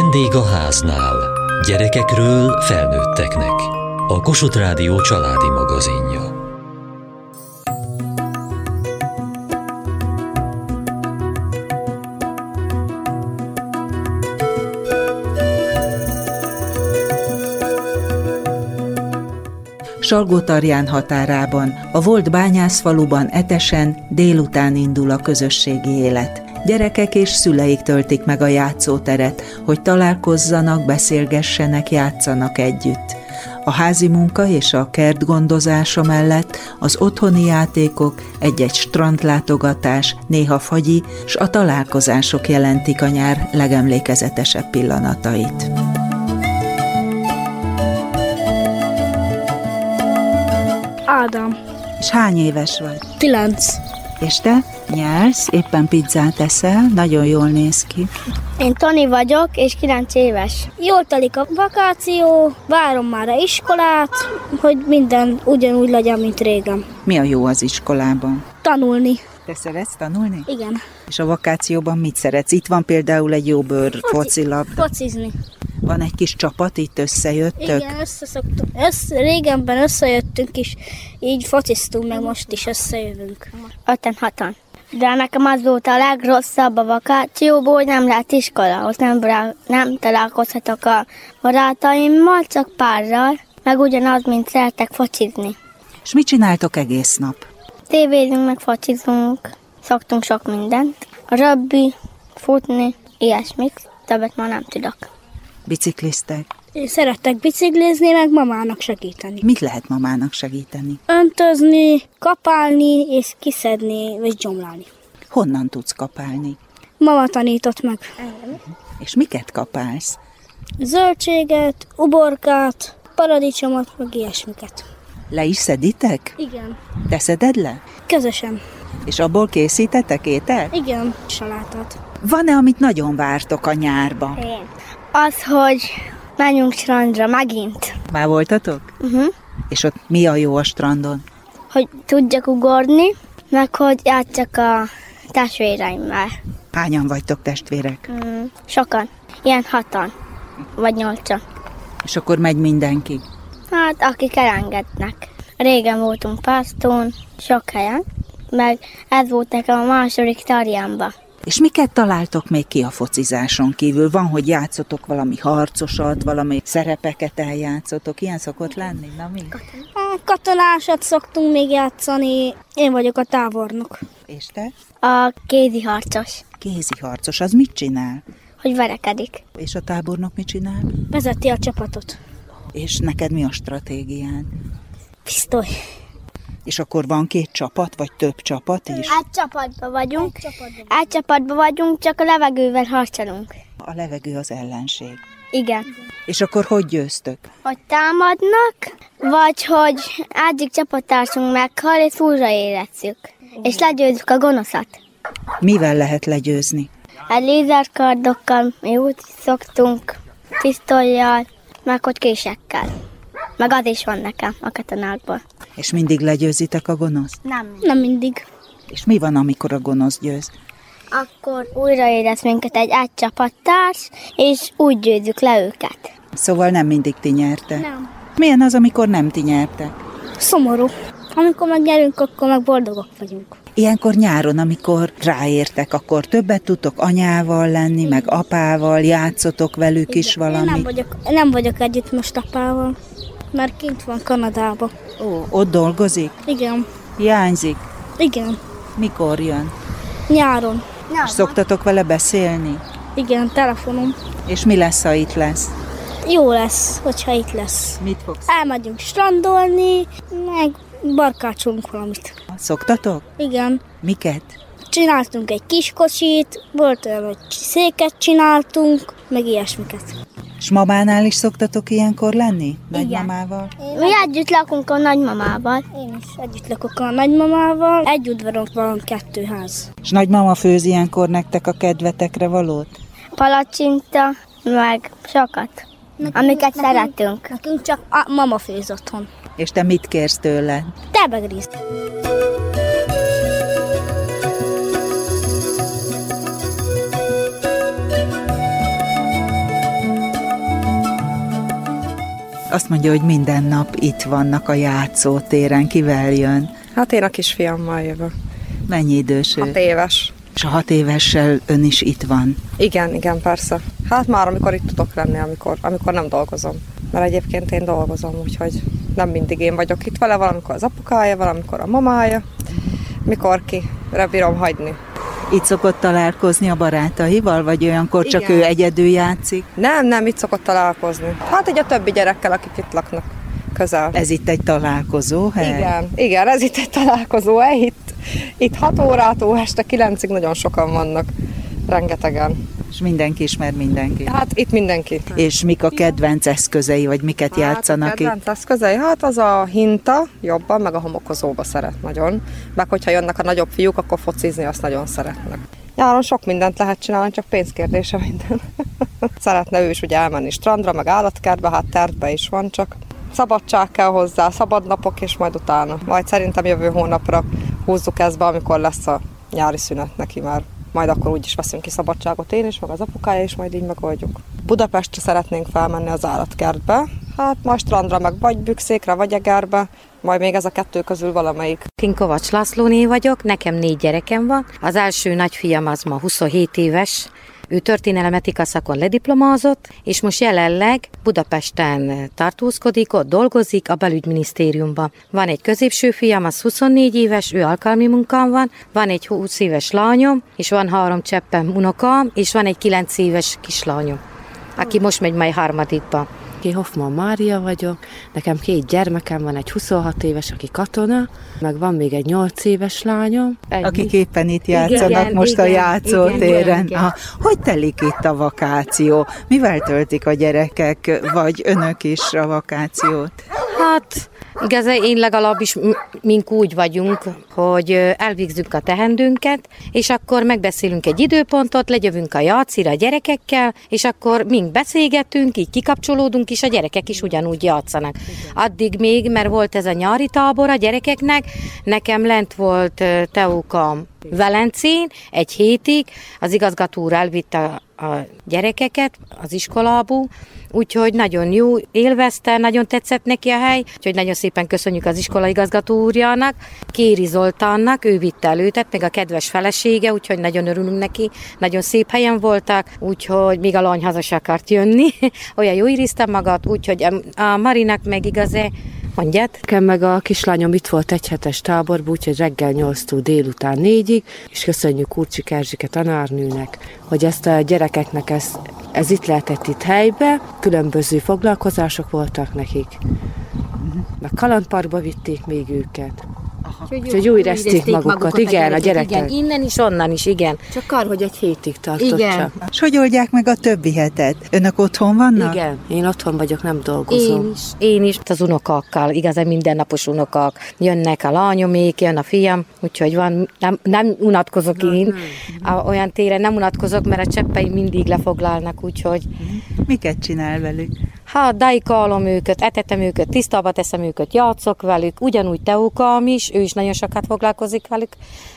Vendég a háznál. Gyerekekről felnőtteknek. A Kossuth Rádió családi magazinja. Salgótarján határában, a volt bányászfaluban etesen délután indul a közösségi élet. Gyerekek és szüleik töltik meg a játszóteret, hogy találkozzanak, beszélgessenek, játszanak együtt. A házi munka és a kert gondozása mellett az otthoni játékok, egy-egy strandlátogatás, néha fagyi, s a találkozások jelentik a nyár legemlékezetesebb pillanatait. Ádám. És hány éves vagy? Kilenc. És te? Nyelsz, éppen pizzát eszel, nagyon jól néz ki. Én Tani vagyok, és 9 éves. Jól telik a vakáció, várom már a iskolát, hogy minden ugyanúgy legyen, mint régen. Mi a jó az iskolában? Tanulni. Te szeretsz tanulni? Igen. És a vakációban mit szeretsz? Itt van például egy jó bőr Foci- focilab. Focizni. Van egy kis csapat, itt összejöttök. Igen, összeszoktunk. Össze, régenben összejöttünk is, így fociztunk, meg most is összejövünk. Öten, hatan. De nekem az volt a legrosszabb a vakációból, hogy nem lehet iskolához, nem, rá- nem találkozhatok a barátaimmal, csak párral, meg ugyanaz, mint szeretek focizni. És mit csináltok egész nap? Tévézünk, meg focizunk, szoktunk sok mindent. A röbbi, futni, ilyesmik, többet már nem tudok. Bicikliztek? Én szeretek biciklizni, meg mamának segíteni. Mit lehet mamának segíteni? Öntözni, kapálni, és kiszedni, vagy gyomlálni. Honnan tudsz kapálni? Mama tanított meg. És miket kapálsz? Zöldséget, uborkát, paradicsomot, meg ilyesmiket. Le is szeditek? Igen. Te szeded le? Közösen. És abból készítetek ételt? Igen. Salátát. Van-e, amit nagyon vártok a nyárba? Az, hogy menjünk strandra megint, Már voltatok? uh-huh. És ott mi a jó a strandon? hogy tudjak ugorni, meg hogy játszak a testvéreimmel. Hányan vagytok testvérek? Mm, sokan. Ilyen hatan. Vagy nyolcan. És akkor megy mindenki. Hát, akik elengednek. Régen voltunk Pásztón, sok helyen, meg ez volt nekem a második tarjánba. És miket találtok még ki a focizáson kívül? Van, hogy játszotok valami harcosat, valami szerepeket eljátszotok. Ilyen szokott lenni? Na mi? Katonásat szoktunk még játszani. Én vagyok a tábornok. És te? A kézi harcos, Kézi harcos, az mit csinál? hogy verekedik. És a tábornok mit csinál? Vezeti a csapatot. És neked mi a stratégiád? Pisztoly. És akkor van két csapat, vagy több csapat is? Egy csapatban vagyunk. Egy csapatban vagyunk, csak a levegővel harcolunk. A levegő az ellenség. Igen. És akkor hogy győztök? Hogy támadnak, vagy hogy egyik csapattársunk meghal, és újraélezzük. És legyőzzük a gonoszat. Mivel lehet legyőzni? A lézerkardokkal mi úgy szoktunk, pisztolyjal, meg hogy késekkel. Meg az is van nekem a katonákból. És mindig legyőzitek a gonoszt? Nem. Nem mindig. És mi van, amikor a gonosz győz? Akkor újraérez minket egy egy csapattárs, és úgy győzzük le őket. Szóval nem mindig ti nyertek. Nem. Milyen az, amikor nem ti nyertek? Szomorú. Amikor megnyerünk, akkor meg boldogok vagyunk. Ilyenkor nyáron, amikor ráértek, akkor többet tudtok anyával lenni, meg apával, játszotok velük is Én nem valami. vagyok, nem vagyok együtt most apával, mert kint van Kanadában. Ó, ott dolgozik? Igen. Hiányzik? Igen. Mikor jön? Nyáron. És szoktatok vele beszélni? Igen, telefonom. És mi lesz, ha itt lesz? Jó lesz, hogyha itt lesz. Mit fogsz? Elmegyünk strandolni, meg barkácsolunk valamit. Szoktatok? Igen. Miket? Csináltunk egy kis kocsit, volt olyan, hogy széket csináltunk, meg ilyesmiket. És mamánál is szoktatok ilyenkor lenni? Nagymamával? Mi együtt lakunk a nagymamával. Én is együtt lakok a nagymamával. Egy udvaron van kettő ház. És nagymama főz ilyenkor nektek a kedvetekre valót? Palacsinta, meg sokat. Amiket szeretünk. Nekünk csak a mama főz otthon. És te mit kérsz tőle? Tebegríz. Azt mondja, hogy minden nap itt vannak a játszótéren. Kivel jön? Hát én a kisfiammal jövök. Mennyi idős ő? Hat éves. És a hat évessel ön is itt van? Igen, igen, persze. Hát már amikor itt tudok lenni, amikor, amikor nem dolgozom. Mert egyébként én dolgozom, úgyhogy nem mindig én vagyok itt vele, valamikor az apukája, valamikor a mamája, mikor ki, bírom hagyni. Itt szokott találkozni a barátaival, vagy olyankor csak Igen. ő egyedül játszik? Nem, nem, itt szokott találkozni. Hát egy a többi gyerekkel, akik itt laknak közel. Ez itt egy találkozó hely? Igen, igen, ez itt egy találkozó hely. Itt, itt 6 órától este 9-ig nagyon sokan vannak. Rengetegen. És mindenki ismer mindenki. Hát itt mindenki. És mik a kedvenc eszközei, vagy miket játszanak hát, itt? kedvenc eszközei, hát az a hinta jobban, meg a homokozóba szeret nagyon. Meg hogyha jönnek a nagyobb fiúk, akkor focizni azt nagyon szeretnek. Nyáron sok mindent lehet csinálni, csak pénzkérdése minden. Szeretne ő is ugye elmenni strandra, meg állatkertbe, hát tervbe is van, csak szabadság kell hozzá, szabad napok, és majd utána. Majd szerintem jövő hónapra húzzuk ezt be, amikor lesz a nyári szünet neki már. Majd akkor úgy is veszünk ki szabadságot én is, meg az apukája is, majd így megoldjuk. Budapestre szeretnénk felmenni az állatkertbe, hát majd strandra, meg vagy bükszékre, vagy egerbe, majd még ez a kettő közül valamelyik. Én Kovacs Lászlóné vagyok, nekem négy gyerekem van. Az első nagyfiam az ma 27 éves, ő történelemetika szakon lediplomázott, és most jelenleg Budapesten tartózkodik, ott dolgozik a belügyminisztériumban. Van egy középső fiam, az 24 éves, ő alkalmi munkán van, van egy 20 éves lányom, és van három cseppem unokám, és van egy 9 éves kislányom, aki most megy majd harmadikba. Én Hoffman Mária vagyok, nekem két gyermekem van, egy 26 éves, aki katona, meg van még egy 8 éves lányom. Egy Akik éppen itt játszanak Igen, most a igen, játszótéren. igen, igen. Aha. Hogy telik itt a vakáció? Mivel töltik a gyerekek, vagy önök is a vakációt? Hát, igaz, én legalábbis mink úgy vagyunk, hogy elvégzünk a tehendőnket, és akkor megbeszélünk egy időpontot, legyövünk a játszira a gyerekekkel, és akkor mink beszélgetünk, így kikapcsolódunk, és a gyerekek is ugyanúgy játszanak. Addig még, mert volt ez a nyári tábor a gyerekeknek, nekem lent volt Teóka Velencén egy hétig, az igazgató úr elvitte a gyerekeket az iskolából, úgyhogy nagyon jó, élvezte, nagyon tetszett neki a hely, úgyhogy nagyon szépen köszönjük az iskola igazgató úrjának, Kéri Zoltánnak, ő vitte el őtet, meg a kedves felesége, úgyhogy nagyon örülünk neki, nagyon szép helyen voltak, úgyhogy még a lány haza akart jönni, olyan jó irizte magát, úgyhogy a- Marinak meg igaz Mondját? Nekem meg a kislányom itt volt egy hetes táborban, úgyhogy reggel 8-tól délután 4-ig, és köszönjük Kurcsik Erzsike tanárnőnek, hogy ezt a gyerekeknek ez, ez itt lehetett itt helybe, különböző foglalkozások voltak nekik. Meg kalandparkba vitték még őket. Úgyhogy úgy érezték magukat, igen, a gyerekek. Igen, innen is, onnan is, igen. Csak arra, hogy egy hétig tartott Igen. csak. És hogy oldják meg a többi hetet? Önök otthon vannak? Igen, én otthon vagyok, nem dolgozom. Én is. Én is. Az unokákkal, igazán mindennapos unokák. Jönnek a lányomék, jön a fiam, úgyhogy van, nem, nem unatkozok én. A, olyan téren nem unatkozok, mert a cseppeim mindig lefoglalnak, úgyhogy Miket csinál velük? Hát dajkálom őket, etetem őket, tisztába teszem őket, játszok velük, ugyanúgy Teukám is, ő is nagyon sokat foglalkozik velük,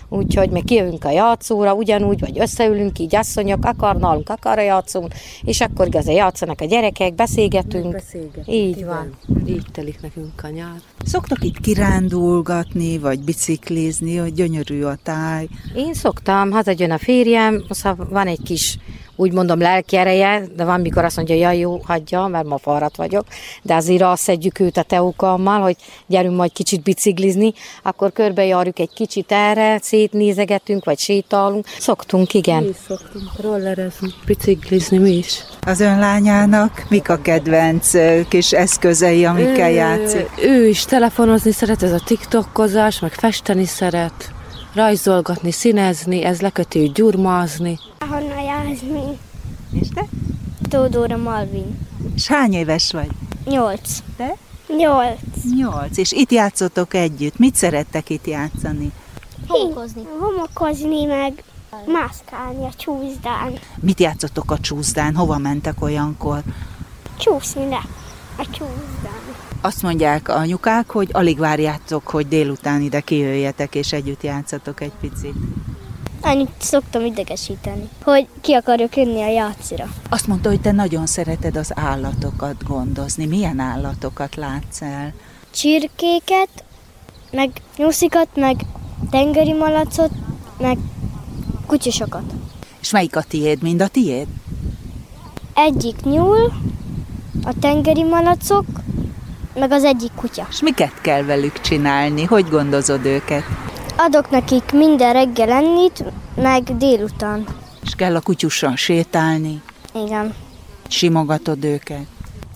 úgyhogy meg kijövünk a játszóra, ugyanúgy, vagy összeülünk így asszonyok, akar nálunk, akar játszunk, és akkor igazán játszanak a gyerekek, beszélgetünk. Beszélgetünk, Így van. Így telik nekünk a nyár. Szoktak itt kirándulgatni, vagy biciklizni, hogy gyönyörű a táj. Én szoktam, hazajön a férjem, szóval van egy kis úgy mondom lelki ereje, de van, mikor azt mondja, ja jó, hagyja, mert ma fáradt vagyok, de azért azt szedjük őt a teukammal, hogy gyerünk majd kicsit biciklizni, akkor körbejárjuk egy kicsit erre, szétnézegetünk, vagy sétálunk. Szoktunk, igen. Mi is szoktunk rollerezni, biciklizni mi is. Az ön lányának mik a kedvenc kis eszközei, amikkel játszik? Ő, is telefonozni szeret, ez a tiktokozás, meg festeni szeret, rajzolgatni, színezni, ez leköti őt gyurmázni. Jászmin, És te? Tódóra Malvin. És hány éves vagy? Nyolc. Te? Nyolc. Nyolc. És itt játszotok együtt. Mit szerettek itt játszani? Homokozni. Homokozni, meg mászkálni a csúszdán. Mit játszottok a csúszdán? Hova mentek olyankor? Csúszni le a csúszdán. Azt mondják a anyukák, hogy alig várjátok, hogy délután ide kijöjjetek, és együtt játszatok egy picit. Annyit szoktam idegesíteni, hogy ki akarok jönni a játszira. Azt mondta, hogy te nagyon szereted az állatokat gondozni. Milyen állatokat látsz el? Csirkéket, meg nyuszikat, meg tengeri malacot, meg kutyasokat. És melyik a tiéd? Mind a tiéd? Egyik nyúl, a tengeri malacok, meg az egyik kutya. És miket kell velük csinálni? Hogy gondozod őket? Adok nekik minden reggel ennyit, meg délután. És kell a kutyussal sétálni? Igen, Simogatod őket?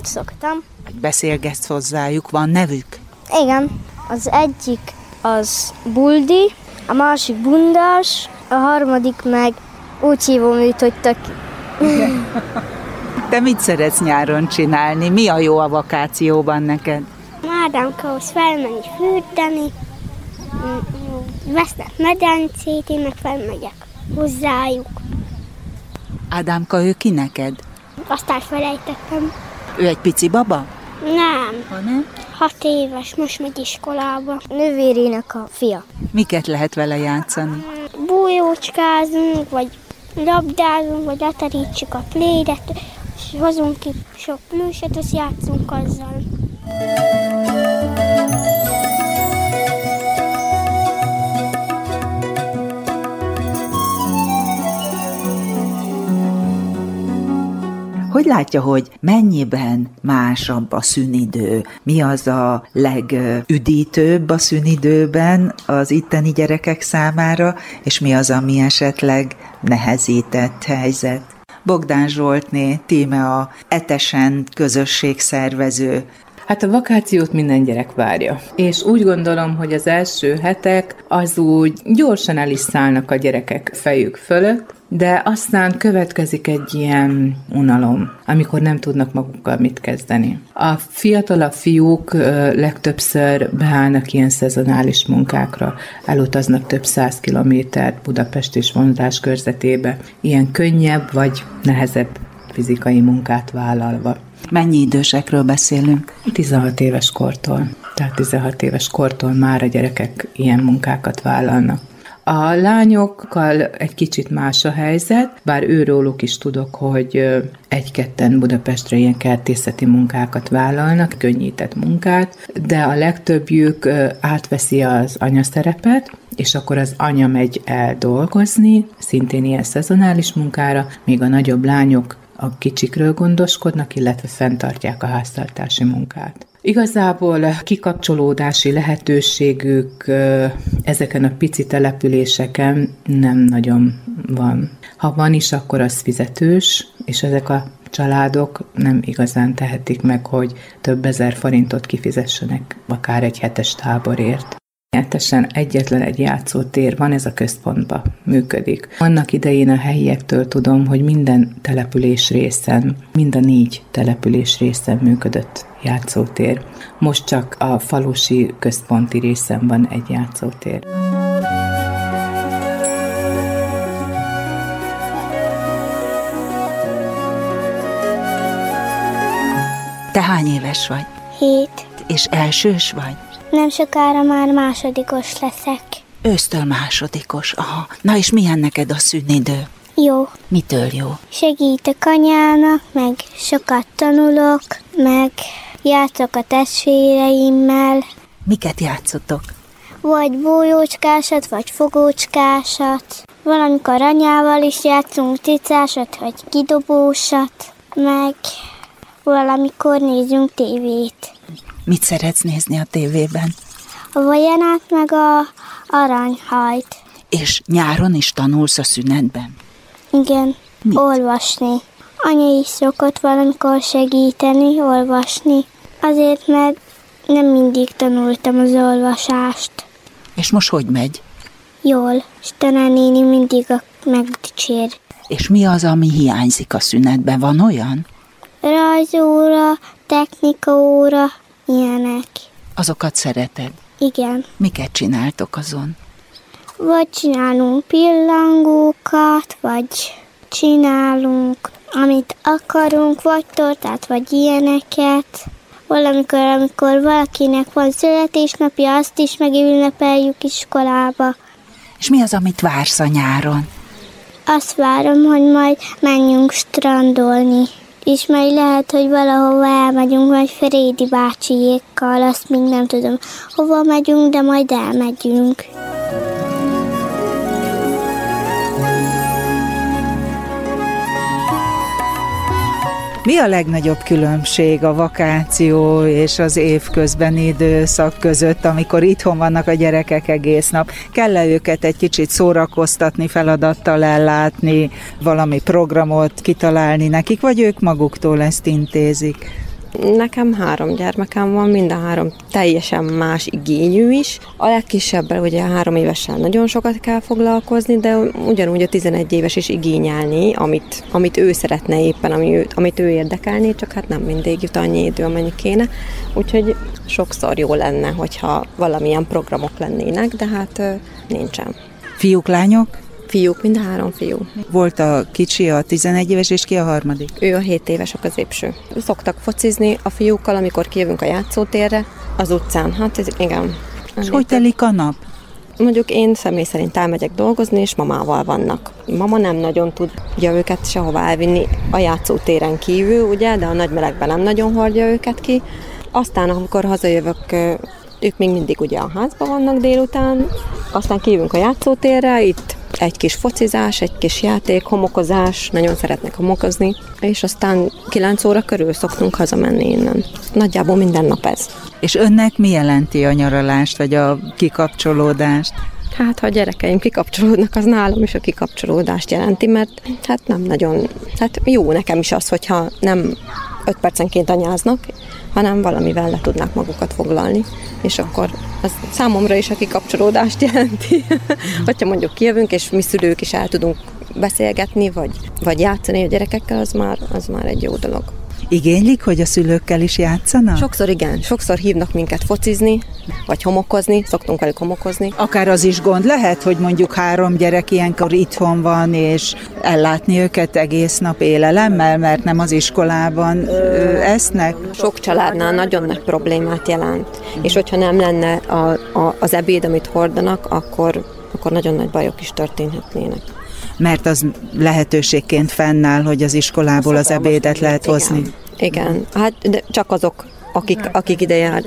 szoktam. Beszélgetsz hozzájuk? Van nevük? Igen, az egyik az Buldi, a másik Bundás, a harmadik meg úgy hívom őt, hogy tök. Te mit szeretsz nyáron csinálni? Mi a jó a vakációban neked? Ádámkahoz felmenni fürdeni, vesznek medencét, én meg felmegyek hozzájuk. Ádámka, ő ki neked? Azt elfelejtettem. Ő egy pici baba? Nem, Hanem? hat éves, most megy iskolába. Nővérének a fia. Miket lehet vele játszani? Bújócskázunk, vagy labdázunk, vagy leterítsük a plédet, és hozunk ki sok plüsset, azt játszunk azzal. Hogy látja, hogy mennyiben másabb a szünidő? Mi az a legüdítőbb a szünidőben az itteni gyerekek számára, és mi az, ami esetleg nehezített helyzet? Bogdán Zsoltné, tíme a Etesen közösségszervező. Hát a vakációt minden gyerek várja. És úgy gondolom, hogy az első hetek az úgy gyorsan el is szállnak a gyerekek fejük fölött, de aztán következik egy ilyen unalom, amikor nem tudnak magukkal mit kezdeni. A fiatalabb fiúk legtöbbször beállnak ilyen szezonális munkákra, elutaznak több száz kilométert Budapest és vonzás körzetébe, ilyen könnyebb vagy nehezebb fizikai munkát vállalva. Mennyi idősekről beszélünk? 16 éves kortól, tehát 16 éves kortól már a gyerekek ilyen munkákat vállalnak. A lányokkal egy kicsit más a helyzet, bár őróluk is tudok, hogy egy-ketten Budapestre ilyen kertészeti munkákat vállalnak, könnyített munkát, de a legtöbbjük átveszi az anyaszerepet, és akkor az anya megy el dolgozni, szintén ilyen szezonális munkára, míg a nagyobb lányok a kicsikről gondoskodnak, illetve fenntartják a háztartási munkát. Igazából kikapcsolódási lehetőségük ezeken a pici településeken nem nagyon van. Ha van is, akkor az fizetős, és ezek a családok nem igazán tehetik meg, hogy több ezer forintot kifizessenek akár egy hetes táborért. Nyertesen egyetlen egy játszótér van, ez a központban működik. Annak idején a helyiektől tudom, hogy minden település részen, mind a négy település részen működött játszótér. Most csak a falusi központi részen van egy játszótér. Te hány éves vagy? Hét. És elsős vagy? Nem sokára már másodikos leszek. Ősztől másodikos. Aha. Na és milyen neked a szünidő? Jó. Mitől jó? Segítek anyának, meg sokat tanulok, meg játszok a testvéreimmel, Miket játszotok? vagy bújócskásat, vagy fogócskásat. Valamikor anyával is játszunk cicásat, vagy kidobósat, meg valamikor nézünk tévét. Mit szeretsz nézni a tévében? A vajanát, meg a aranyhajt. És nyáron is tanulsz a szünetben? Igen, Mit? olvasni. Anya is szokott valamikor segíteni, olvasni. Azért, mert nem mindig tanultam az olvasást. És most hogy megy? Jól, és tanárnéni mindig a megdicsér. És mi az, ami hiányzik a szünetben? Van olyan? Rajzóra, technikaóra, ilyenek. Azokat szereted? Igen. Miket csináltok azon? Vagy csinálunk pillangókat, vagy csinálunk, amit akarunk, vagy tortát, vagy ilyeneket. Valamikor, amikor valakinek van születésnapja, azt is megünnepeljük iskolába. És mi az, amit vársz a nyáron? Azt várom, hogy majd menjünk strandolni. És majd lehet, hogy valahova elmegyünk, vagy Frédi bácsiékkal, azt még nem tudom, hova megyünk, de majd elmegyünk. Mi a legnagyobb különbség a vakáció és az évközbeni időszak között, amikor itthon vannak a gyerekek egész nap? Kell-e őket egy kicsit szórakoztatni, feladattal ellátni, valami programot kitalálni nekik, vagy ők maguktól ezt intézik? Nekem három gyermekem van, mind a három teljesen más igényű is. A legkisebbel ugye három évesen nagyon sokat kell foglalkozni, de ugyanúgy a 11 éves is igényelni, amit, amit ő szeretne éppen, ami ő, amit ő érdekelné, csak hát nem mindig jut annyi idő, amennyi kéne. Úgyhogy sokszor jó lenne, hogyha valamilyen programok lennének, de hát nincsen. Fiúk, lányok? Fiúk, mind három fiú. Volt a kicsi, a 11 éves, és ki a harmadik? Ő a 7 éves, a középső. Szoktak focizni a fiúkkal, amikor kijövünk a játszótérre, az utcán. Hát ez igen. És hogy telik a nap? Mondjuk én személy szerint elmegyek dolgozni, és mamával vannak. Mama nem nagyon tud ugye, őket sehova elvinni a játszótéren kívül, ugye, de a nagy melegben nem nagyon hordja őket ki. Aztán, amikor hazajövök, ők még mindig ugye a házban vannak délután, aztán kijövünk a játszótérre, itt egy kis focizás, egy kis játék, homokozás, nagyon szeretnek homokozni, és aztán 9 óra körül szoktunk hazamenni innen. Nagyjából minden nap ez. És önnek mi jelenti a nyaralást, vagy a kikapcsolódást? Hát, ha a gyerekeim kikapcsolódnak, az nálam is a kikapcsolódást jelenti, mert hát nem nagyon, hát jó nekem is az, hogyha nem 5 percenként anyáznak, hanem valamivel le tudnák magukat foglalni, és akkor az számomra is a kikapcsolódást jelenti. Hogyha mondjuk kijövünk, és mi szülők is el tudunk beszélgetni, vagy, vagy játszani a gyerekekkel, az már, az már egy jó dolog. Igénylik, hogy a szülőkkel is játszanak? Sokszor igen, sokszor hívnak minket focizni, vagy homokozni, szoktunk velük homokozni. Akár az is gond lehet, hogy mondjuk három gyerek ilyenkor itthon van, és ellátni őket egész nap élelemmel, mert nem az iskolában ö, esznek? Sok családnál nagyon nagy problémát jelent, és hogyha nem lenne a, a, az ebéd, amit hordanak, akkor, akkor nagyon nagy bajok is történhetnének mert az lehetőségként fennáll, hogy az iskolából az ebédet lehet hozni. Igen, igen. hát de csak azok akik, akik ide jár,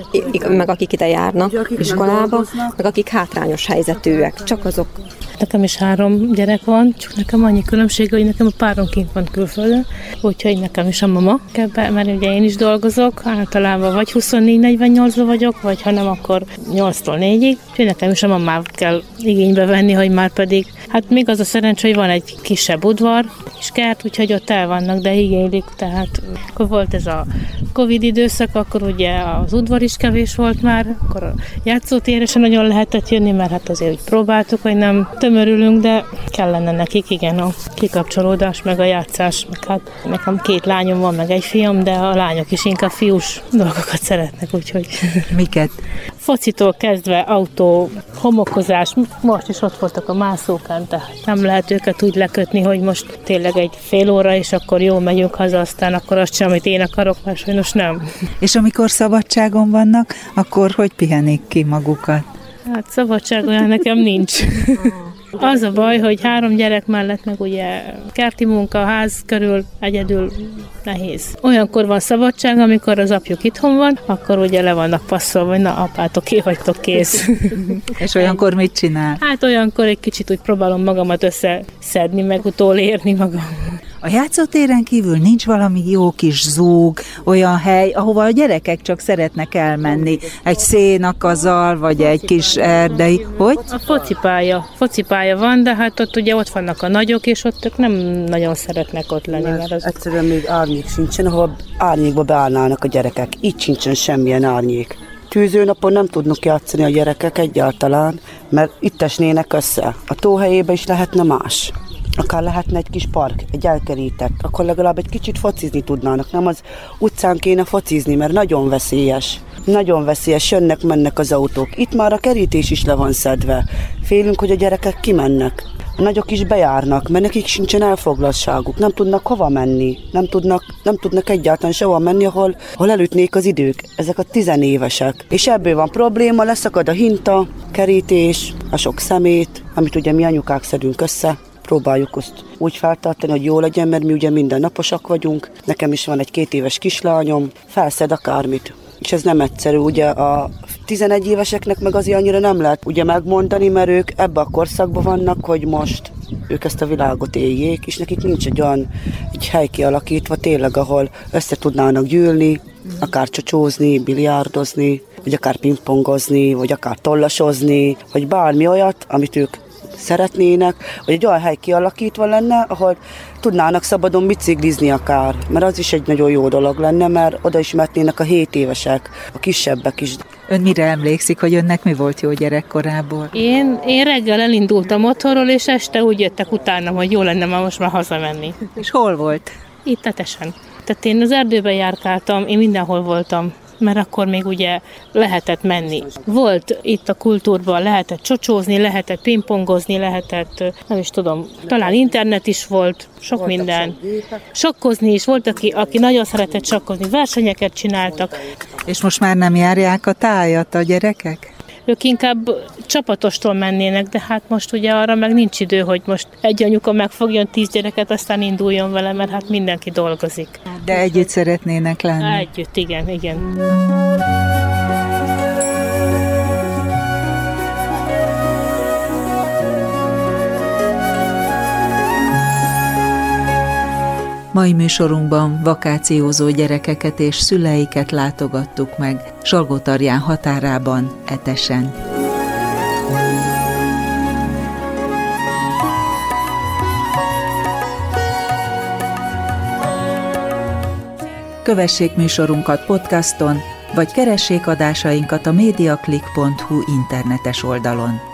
meg akik ide járnak iskolába, meg akik hátrányos helyzetűek, csak azok. Nekem is három gyerek van, csak nekem annyi különbség, hogy nekem a párom kint van külföldön, úgyhogy nekem is a mama kell mert ugye én is dolgozok, általában vagy 24-48-ba vagyok, vagy ha nem, akkor 8-tól 4-ig, úgyhogy nekem is a mamát kell igénybe venni, hogy már pedig, hát még az a szerencs, hogy van egy kisebb udvar, és kert, úgyhogy ott el vannak, de igénylik, tehát akkor volt ez a Covid időszak, akkor ugye az udvar is kevés volt már, akkor a játszótérre sem nagyon lehetett jönni, mert hát azért úgy próbáltuk, hogy nem tömörülünk, de kellene nekik, igen, a kikapcsolódás, meg a játszás. Meg hát nekem két lányom van, meg egy fiam, de a lányok is inkább fiús dolgokat szeretnek, úgyhogy... Miket? Focitól kezdve autó, homokozás, most is ott voltak a mászókán, tehát nem lehet őket úgy lekötni, hogy most tényleg egy fél óra, és akkor jó megyünk haza, aztán akkor azt sem, amit én akarok, mert sajnos nem. És amikor szabadságon vannak, akkor hogy pihenik ki magukat? Hát szabadság olyan nekem nincs. Az a baj, hogy három gyerek mellett meg ugye kerti munka, ház körül egyedül nehéz. Olyankor van szabadság, amikor az apjuk itthon van, akkor ugye le vannak passzolva, hogy na apátok, ki vagytok kész. És olyankor mit csinál? Hát olyankor egy kicsit úgy próbálom magamat összeszedni, meg utolérni magam. A játszótéren kívül nincs valami jó kis zúg, olyan hely, ahova a gyerekek csak szeretnek elmenni. Egy szénakazal, vagy egy kis erdei. Hogy? A focipálya. Focipálya van, de hát ott ugye ott vannak a nagyok, és ott ők nem nagyon szeretnek ott lenni. Mert, mert az... Egyszerűen még árnyék sincsen, ahol árnyékba beállnának a gyerekek. Itt sincsen semmilyen árnyék. Tűzőnapon nem tudnak játszani a gyerekek egyáltalán, mert itt esnének össze. A tóhelyébe is lehetne más akár lehetne egy kis park, egy elkerített, akkor legalább egy kicsit focizni tudnának. Nem az utcán kéne focizni, mert nagyon veszélyes. Nagyon veszélyes, jönnek, mennek az autók. Itt már a kerítés is le van szedve. Félünk, hogy a gyerekek kimennek. A nagyok is bejárnak, mert nekik sincsen elfoglaltságuk, nem tudnak hova menni, nem tudnak, nem tudnak egyáltalán sehova menni, ahol, ahol elütnék az idők. Ezek a tizenévesek. És ebből van probléma, leszakad a hinta, kerítés, a sok szemét, amit ugye mi anyukák szedünk össze, próbáljuk azt úgy feltartani, hogy jó legyen, mert mi ugye mindennaposak vagyunk. Nekem is van egy két éves kislányom, felszed akármit. És ez nem egyszerű, ugye a 11 éveseknek meg azért annyira nem lehet ugye megmondani, mert ők ebbe a korszakban vannak, hogy most ők ezt a világot éljék, és nekik nincs egy olyan egy hely kialakítva tényleg, ahol össze tudnának gyűlni, akár csocsózni, biliárdozni, vagy akár pingpongozni, vagy akár tollasozni, vagy bármi olyat, amit ők szeretnének, hogy egy olyan hely kialakítva lenne, ahol tudnának szabadon biciklizni akár, mert az is egy nagyon jó dolog lenne, mert oda is mehetnének a 7 évesek, a kisebbek is. Ön mire emlékszik, hogy önnek mi volt jó gyerekkorából? Én, én reggel elindultam otthonról, és este úgy jöttek utána, hogy jó lenne már most már hazamenni. És hol volt? Itt tetesen. Tehát én az erdőben járkáltam, én mindenhol voltam mert akkor még ugye lehetett menni. Volt itt a kultúrban, lehetett csocsózni, lehetett pingpongozni, lehetett, nem is tudom, talán internet is volt, sok volt minden. Sakkozni is volt, aki, aki nagyon szeretett sakkozni, versenyeket csináltak. És most már nem járják a tájat a gyerekek? Ők inkább csapatostól mennének, de hát most ugye arra meg nincs idő, hogy most egy anyuka megfogjon tíz gyereket, aztán induljon vele, mert hát mindenki dolgozik. De együtt szeretnének lenni. Együtt, igen, igen. Mai műsorunkban vakációzó gyerekeket és szüleiket látogattuk meg Salgótarján határában, Etesen. Kövessék műsorunkat podcaston, vagy keressék adásainkat a mediaclick.hu internetes oldalon.